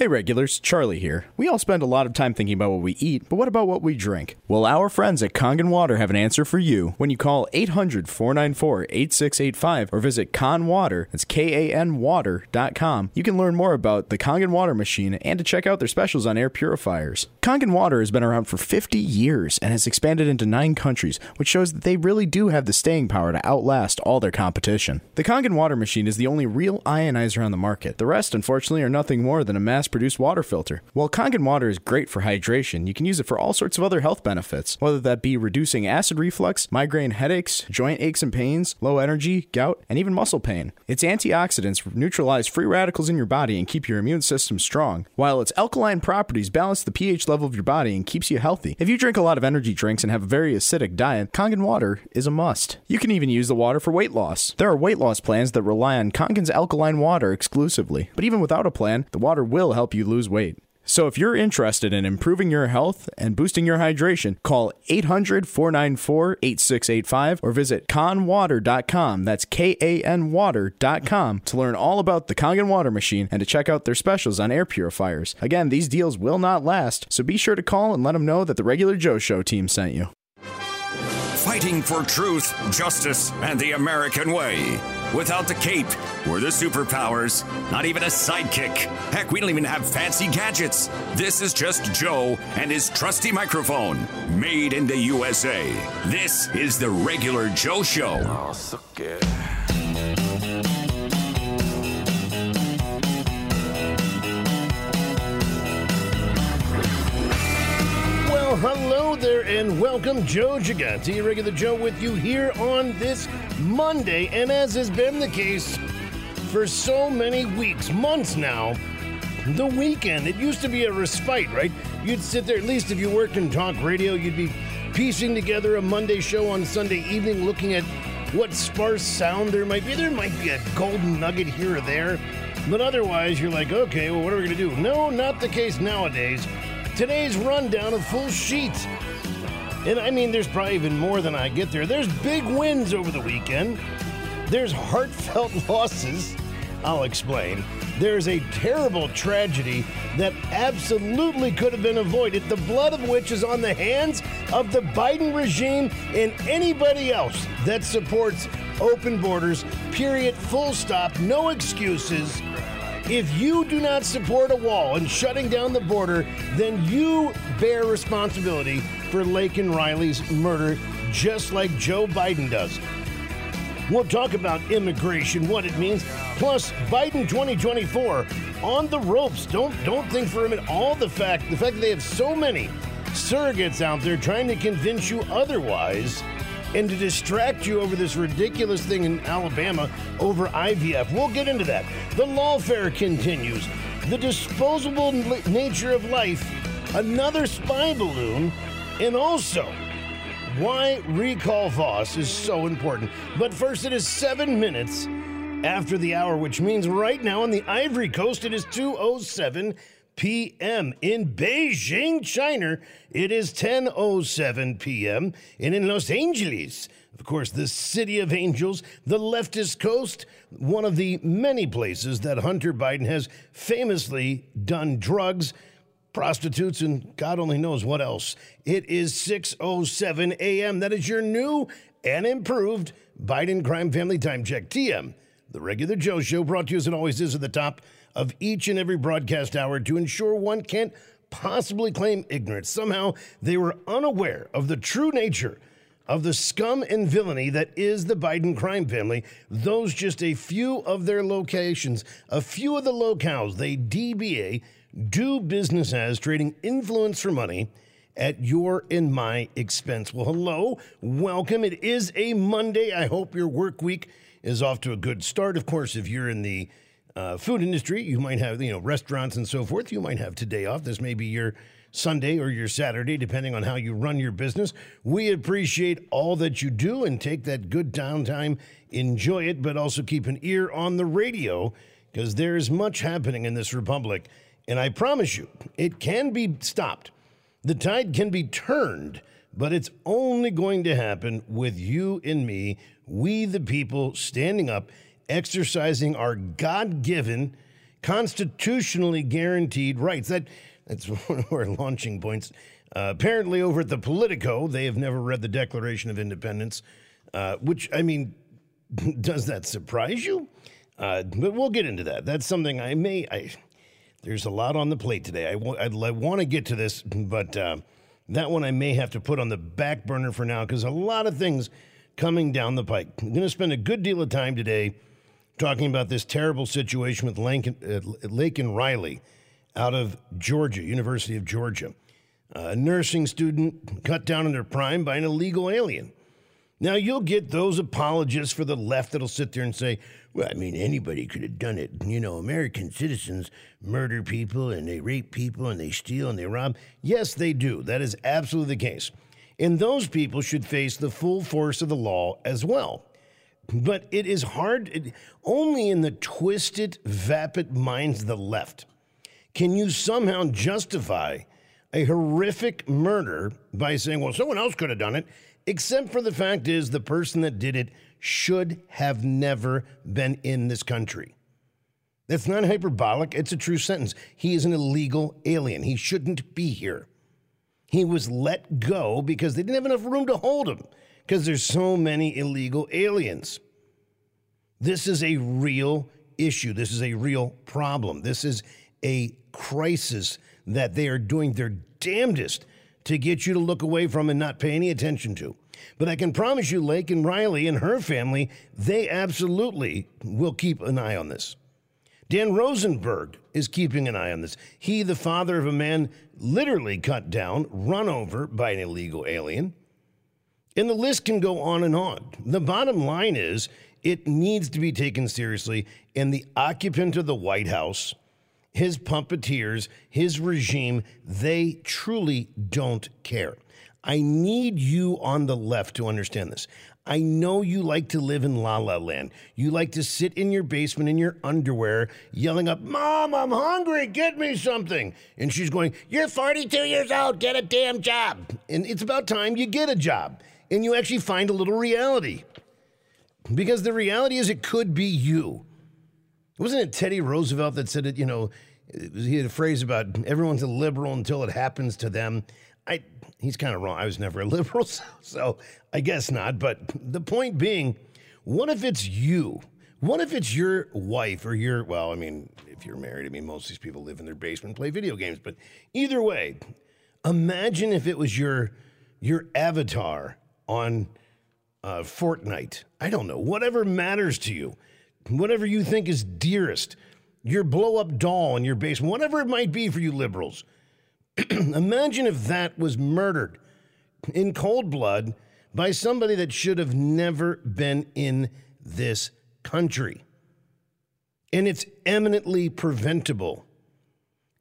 Hey regulars, Charlie here. We all spend a lot of time thinking about what we eat, but what about what we drink? Well, our friends at Kangen Water have an answer for you. When you call 800-494-8685 or visit Kanwater, that's K-A-N water.com, you can learn more about the Kangen Water machine and to check out their specials on air purifiers. Kangen Water has been around for 50 years and has expanded into 9 countries, which shows that they really do have the staying power to outlast all their competition. The Kangen Water machine is the only real ionizer on the market. The rest, unfortunately, are nothing more than a mass produced water filter. While Kangen water is great for hydration, you can use it for all sorts of other health benefits, whether that be reducing acid reflux, migraine headaches, joint aches and pains, low energy, gout, and even muscle pain. Its antioxidants neutralize free radicals in your body and keep your immune system strong, while its alkaline properties balance the pH level of your body and keeps you healthy. If you drink a lot of energy drinks and have a very acidic diet, Kangen water is a must. You can even use the water for weight loss. There are weight loss plans that rely on Kangen's alkaline water exclusively, but even without a plan, the water will help you lose weight. So if you're interested in improving your health and boosting your hydration, call 800-494-8685 or visit kanwater.com. That's K A N water.com to learn all about the Kangen water machine and to check out their specials on air purifiers. Again, these deals will not last, so be sure to call and let them know that the regular Joe show team sent you. Fighting for truth, justice, and the American way. Without the cape or the superpowers, not even a sidekick. Heck, we don't even have fancy gadgets. This is just Joe and his trusty microphone, made in the USA. This is the regular Joe Show. Oh, suck it. There, and welcome, Joe Giganti, regular Joe, with you here on this Monday. And as has been the case for so many weeks, months now, the weekend. It used to be a respite, right? You'd sit there, at least if you worked in talk radio, you'd be piecing together a Monday show on Sunday evening, looking at what sparse sound there might be. There might be a golden nugget here or there. But otherwise, you're like, okay, well, what are we going to do? No, not the case nowadays. Today's rundown of full sheets. And I mean, there's probably even more than I get there. There's big wins over the weekend. There's heartfelt losses. I'll explain. There's a terrible tragedy that absolutely could have been avoided, the blood of which is on the hands of the Biden regime and anybody else that supports open borders, period, full stop, no excuses. If you do not support a wall and shutting down the border, then you bear responsibility for Laken Riley's murder, just like Joe Biden does. We'll talk about immigration, what it means, plus Biden 2024 on the ropes. Don't don't think for a minute all the fact the fact that they have so many surrogates out there trying to convince you otherwise and to distract you over this ridiculous thing in Alabama over IVF. We'll get into that. The lawfare continues. The disposable nature of life, another spy balloon, and also why recall Vos is so important. But first, it is seven minutes after the hour, which means right now on the Ivory Coast, it is 2.07 p.m. In Beijing, China, it is 10.07 p.m. And in Los Angeles, of course, the city of angels, the leftist coast, one of the many places that Hunter Biden has famously done drugs prostitutes, and God only knows what else. It is 6:07 a.m. That is your new and improved Biden crime family time check. TM, the regular Joe show, brought to you as it always is at the top of each and every broadcast hour to ensure one can't possibly claim ignorance. Somehow they were unaware of the true nature of the scum and villainy that is the Biden crime family. Those just a few of their locations, a few of the locales they DBA do business as trading influence for money at your and my expense. Well, hello, welcome. It is a Monday. I hope your work week is off to a good start. Of course, if you're in the uh, food industry, you might have, you know, restaurants and so forth. You might have today off. This may be your Sunday or your Saturday, depending on how you run your business. We appreciate all that you do and take that good downtime, enjoy it, but also keep an ear on the radio because there is much happening in this republic. And I promise you, it can be stopped. The tide can be turned, but it's only going to happen with you and me, we the people standing up, exercising our God given constitutionally guaranteed rights. That that's one of our launching points. Uh, apparently, over at the Politico, they have never read the Declaration of Independence, uh, which I mean, does that surprise you? Uh, but we'll get into that. That's something I may. I, there's a lot on the plate today. I, want to get to this, but uh, that one I may have to put on the back burner for now because a lot of things coming down the pike. I'm going to spend a good deal of time today talking about this terrible situation with Lincoln, uh, Laken Riley out of Georgia, University of Georgia. A nursing student cut down in their prime by an illegal alien. Now, you'll get those apologists for the left that'll sit there and say, well, I mean, anybody could have done it. You know, American citizens murder people and they rape people and they steal and they rob. Yes, they do. That is absolutely the case. And those people should face the full force of the law as well. But it is hard, it, only in the twisted, vapid minds of the left can you somehow justify a horrific murder by saying, well, someone else could have done it, except for the fact is the person that did it should have never been in this country. That's not hyperbolic, it's a true sentence. He is an illegal alien. He shouldn't be here. He was let go because they didn't have enough room to hold him because there's so many illegal aliens. This is a real issue. This is a real problem. This is a crisis that they are doing their damnedest to get you to look away from and not pay any attention to. But I can promise you, Laken Riley and her family, they absolutely will keep an eye on this. Dan Rosenberg is keeping an eye on this. He, the father of a man literally cut down, run over by an illegal alien. And the list can go on and on. The bottom line is it needs to be taken seriously, and the occupant of the White House his puppeteers, his regime, they truly don't care. I need you on the left to understand this. I know you like to live in la la land. You like to sit in your basement in your underwear yelling up, Mom, I'm hungry, get me something. And she's going, You're 42 years old, get a damn job. And it's about time you get a job and you actually find a little reality. Because the reality is, it could be you. Wasn't it Teddy Roosevelt that said it? You know, he had a phrase about everyone's a liberal until it happens to them. I he's kind of wrong. I was never a liberal, so, so I guess not. But the point being, what if it's you? What if it's your wife or your well? I mean, if you're married, I mean, most of these people live in their basement, and play video games. But either way, imagine if it was your your avatar on uh, Fortnite. I don't know. Whatever matters to you whatever you think is dearest, your blow up doll in your basement, whatever it might be for you liberals. Imagine if that was murdered in cold blood by somebody that should have never been in this country. And it's eminently preventable.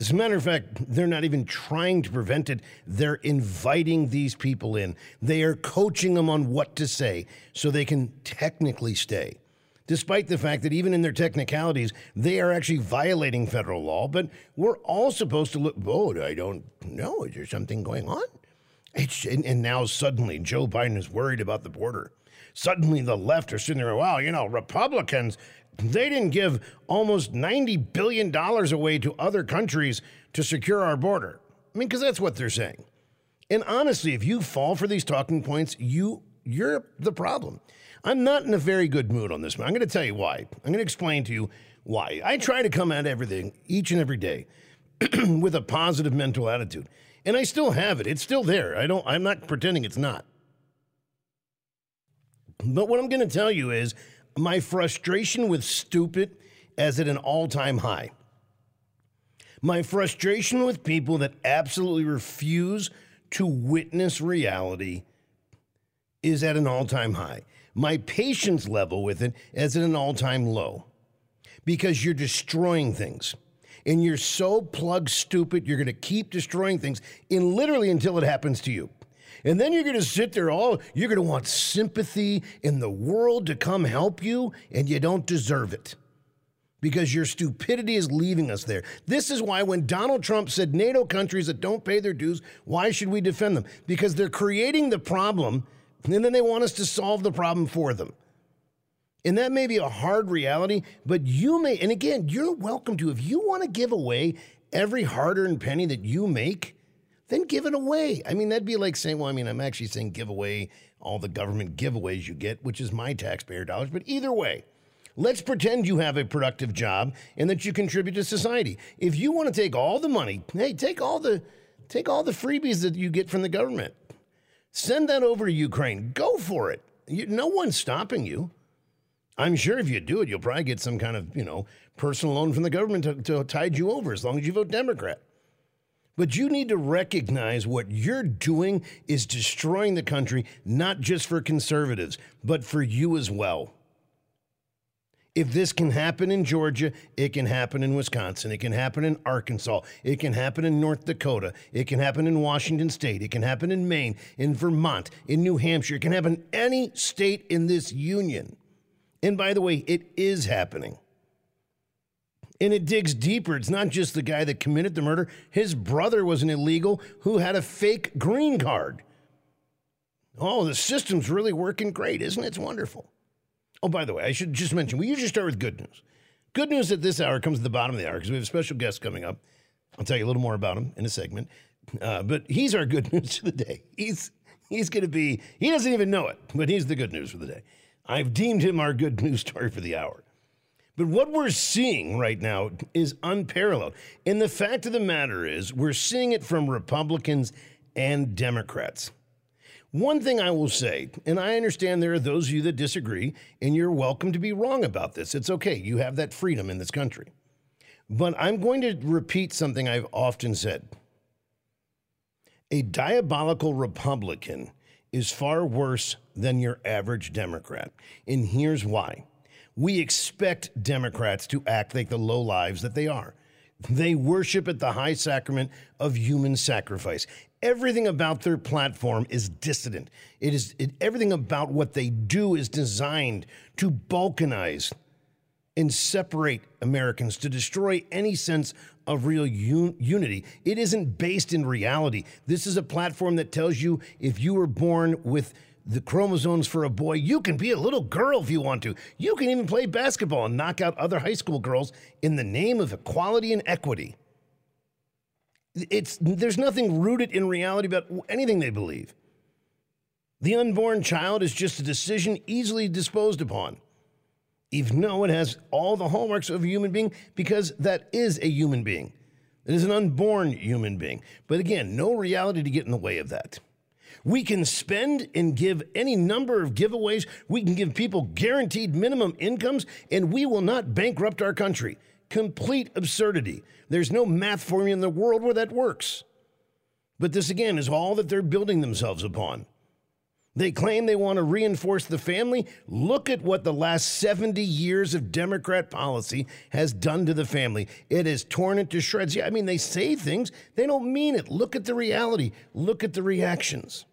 As a matter of fact, they're not even trying to prevent it. They're inviting these people in. They are coaching them on what to say so they can technically stay despite the fact that even in their technicalities, they are actually violating federal law. But we're all supposed to look, oh, I don't know. Is there something going on? And, and, now suddenly Joe Biden is worried about the border. Suddenly the left are sitting there, wow, you know, Republicans, they didn't give almost $90 billion away to other countries to secure our border. I mean, because that's what they're saying. And honestly, if you fall for these talking points, you you're the problem. I'm not in a very good mood on this. I'm going to tell you why. I'm going to explain to you why. I try to come at everything each and every day with a positive mental attitude. And I still have it. It's still there. I don't I'm not pretending it's not. But what I'm going to tell you is my frustration with stupid is at an all-time high. My frustration with people that absolutely refuse to witness reality is at an all-time high. My patience level with it is at an all time low because you're destroying things. And you're so plug stupid, you're going to keep destroying things in literally until it happens to you. And then you're going to sit there all, you're going to want sympathy in the world to come help you, and you don't deserve it because your stupidity is leaving us there. This is why when Donald Trump said NATO countries that don't pay their dues, why should we defend them? Because they're creating the problem and then they want us to solve the problem for them. And that may be a hard reality, but you may, and again, you're welcome to. If you want to give away every hard earned penny that you make, then give it away. I mean, that'd be like saying, well, I mean, I'm actually saying give away all the government giveaways you get, which is my taxpayer dollars. But either way, let's pretend you have a productive job and that you contribute to society. If you want to take all the money, hey, take all the take all the freebies that you get from the government. Send that over to Ukraine. Go for it. You, no one's stopping you. I'm sure if you do it, you'll probably get some kind of, you know, personal loan from the government to, to tide you over as long as you vote Democrat. But you need to recognize what you're doing is destroying the country, not just for conservatives, but for you as well. If this can happen in Georgia, it can happen in Wisconsin, it can happen in Arkansas, it can happen in North Dakota, it can happen in Washington State, it can happen in Maine, in Vermont, in New Hampshire, it can happen any state in this union. And by the way, it is happening. And it digs deeper. It's not just the guy that committed the murder. His brother was an illegal who had a fake green card. Oh, the system's really working great, isn't it? It's wonderful. Oh, by the way, I should just mention we usually start with good news. Good news at this hour comes at the bottom of the hour because we have a special guest coming up. I'll tell you a little more about him in a segment. Uh, but he's our good news of the day. He's he's going to be. He doesn't even know it, but he's the good news for the day. I've deemed him our good news story for the hour. But what we're seeing right now is unparalleled. And the fact of the matter is, we're seeing it from Republicans and Democrats. One thing I will say, and I understand there are those of you that disagree, and you're welcome to be wrong about this. It's okay. You have that freedom in this country. But I'm going to repeat something I've often said. A diabolical Republican is far worse than your average Democrat. And here's why we expect Democrats to act like the low lives that they are. They worship at the high sacrament of human sacrifice. Everything about their platform is dissident. It is it, everything about what they do is designed to balkanize and separate Americans, to destroy any sense of real un- unity. It isn't based in reality. This is a platform that tells you if you were born with the chromosomes for a boy, you can be a little girl if you want to. You can even play basketball and knock out other high school girls in the name of equality and equity. It's there's nothing rooted in reality about anything they believe. The unborn child is just a decision easily disposed upon even though it has all the hallmarks of a human being, because that is a human being. It is an unborn human being. But again, no reality to get in the way of that. We can spend and give any number of giveaways. We can give people guaranteed minimum incomes, and we will not bankrupt our country. Complete absurdity. There's no math formula in the world where that works. But this, again, is all that they're building themselves upon. They claim they want to reinforce the family. Look at what the last 70 years of Democrat policy has done to the family. It has torn it to shreds. Yeah, I mean, they say things, they don't mean it. Look at the reality, look at the reactions.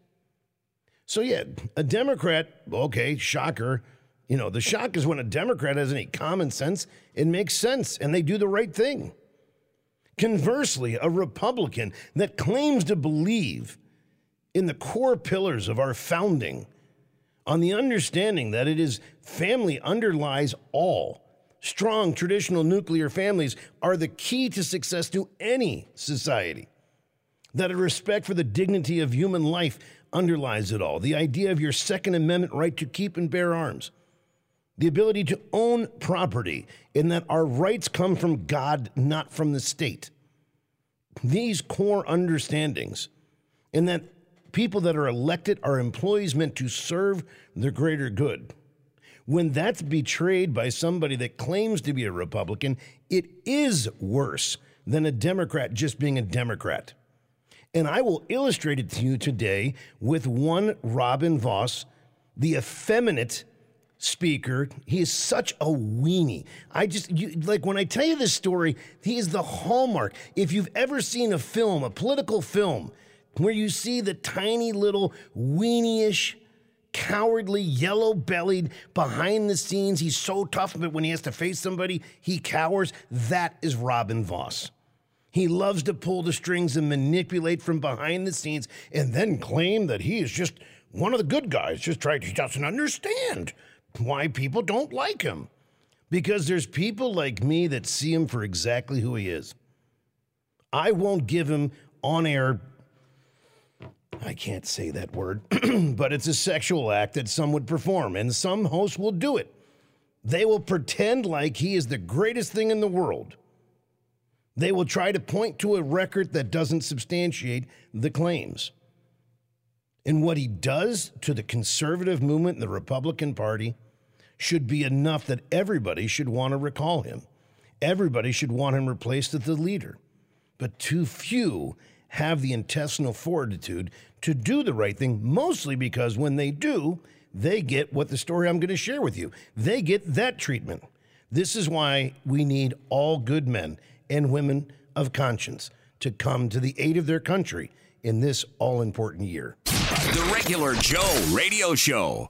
So, yeah, a Democrat, okay, shocker. You know, the shock is when a Democrat has any common sense, it makes sense, and they do the right thing. Conversely, a Republican that claims to believe in the core pillars of our founding on the understanding that it is family underlies all. Strong traditional nuclear families are the key to success to any society. That a respect for the dignity of human life underlies it all. The idea of your Second Amendment right to keep and bear arms. The ability to own property, in that our rights come from God, not from the state. These core understandings, in that people that are elected are employees meant to serve the greater good. When that's betrayed by somebody that claims to be a Republican, it is worse than a Democrat just being a Democrat. And I will illustrate it to you today with one Robin Vos, the effeminate speaker. He is such a weenie. I just you, like when I tell you this story, he is the hallmark. If you've ever seen a film, a political film, where you see the tiny little weenie-ish, cowardly, yellow-bellied behind the scenes. He's so tough, but when he has to face somebody, he cowers. That is Robin Vos. He loves to pull the strings and manipulate from behind the scenes and then claim that he is just one of the good guys. Just try he doesn't understand. Why people don't like him. Because there's people like me that see him for exactly who he is. I won't give him on air, I can't say that word, but it's a sexual act that some would perform, and some hosts will do it. They will pretend like he is the greatest thing in the world. They will try to point to a record that doesn't substantiate the claims. And what he does to the conservative movement and the Republican Party should be enough that everybody should want to recall him. Everybody should want him replaced as the leader. But too few have the intestinal fortitude to do the right thing, mostly because when they do, they get what the story I'm going to share with you. They get that treatment. This is why we need all good men and women of conscience to come to the aid of their country in this all important year. The regular Joe radio show.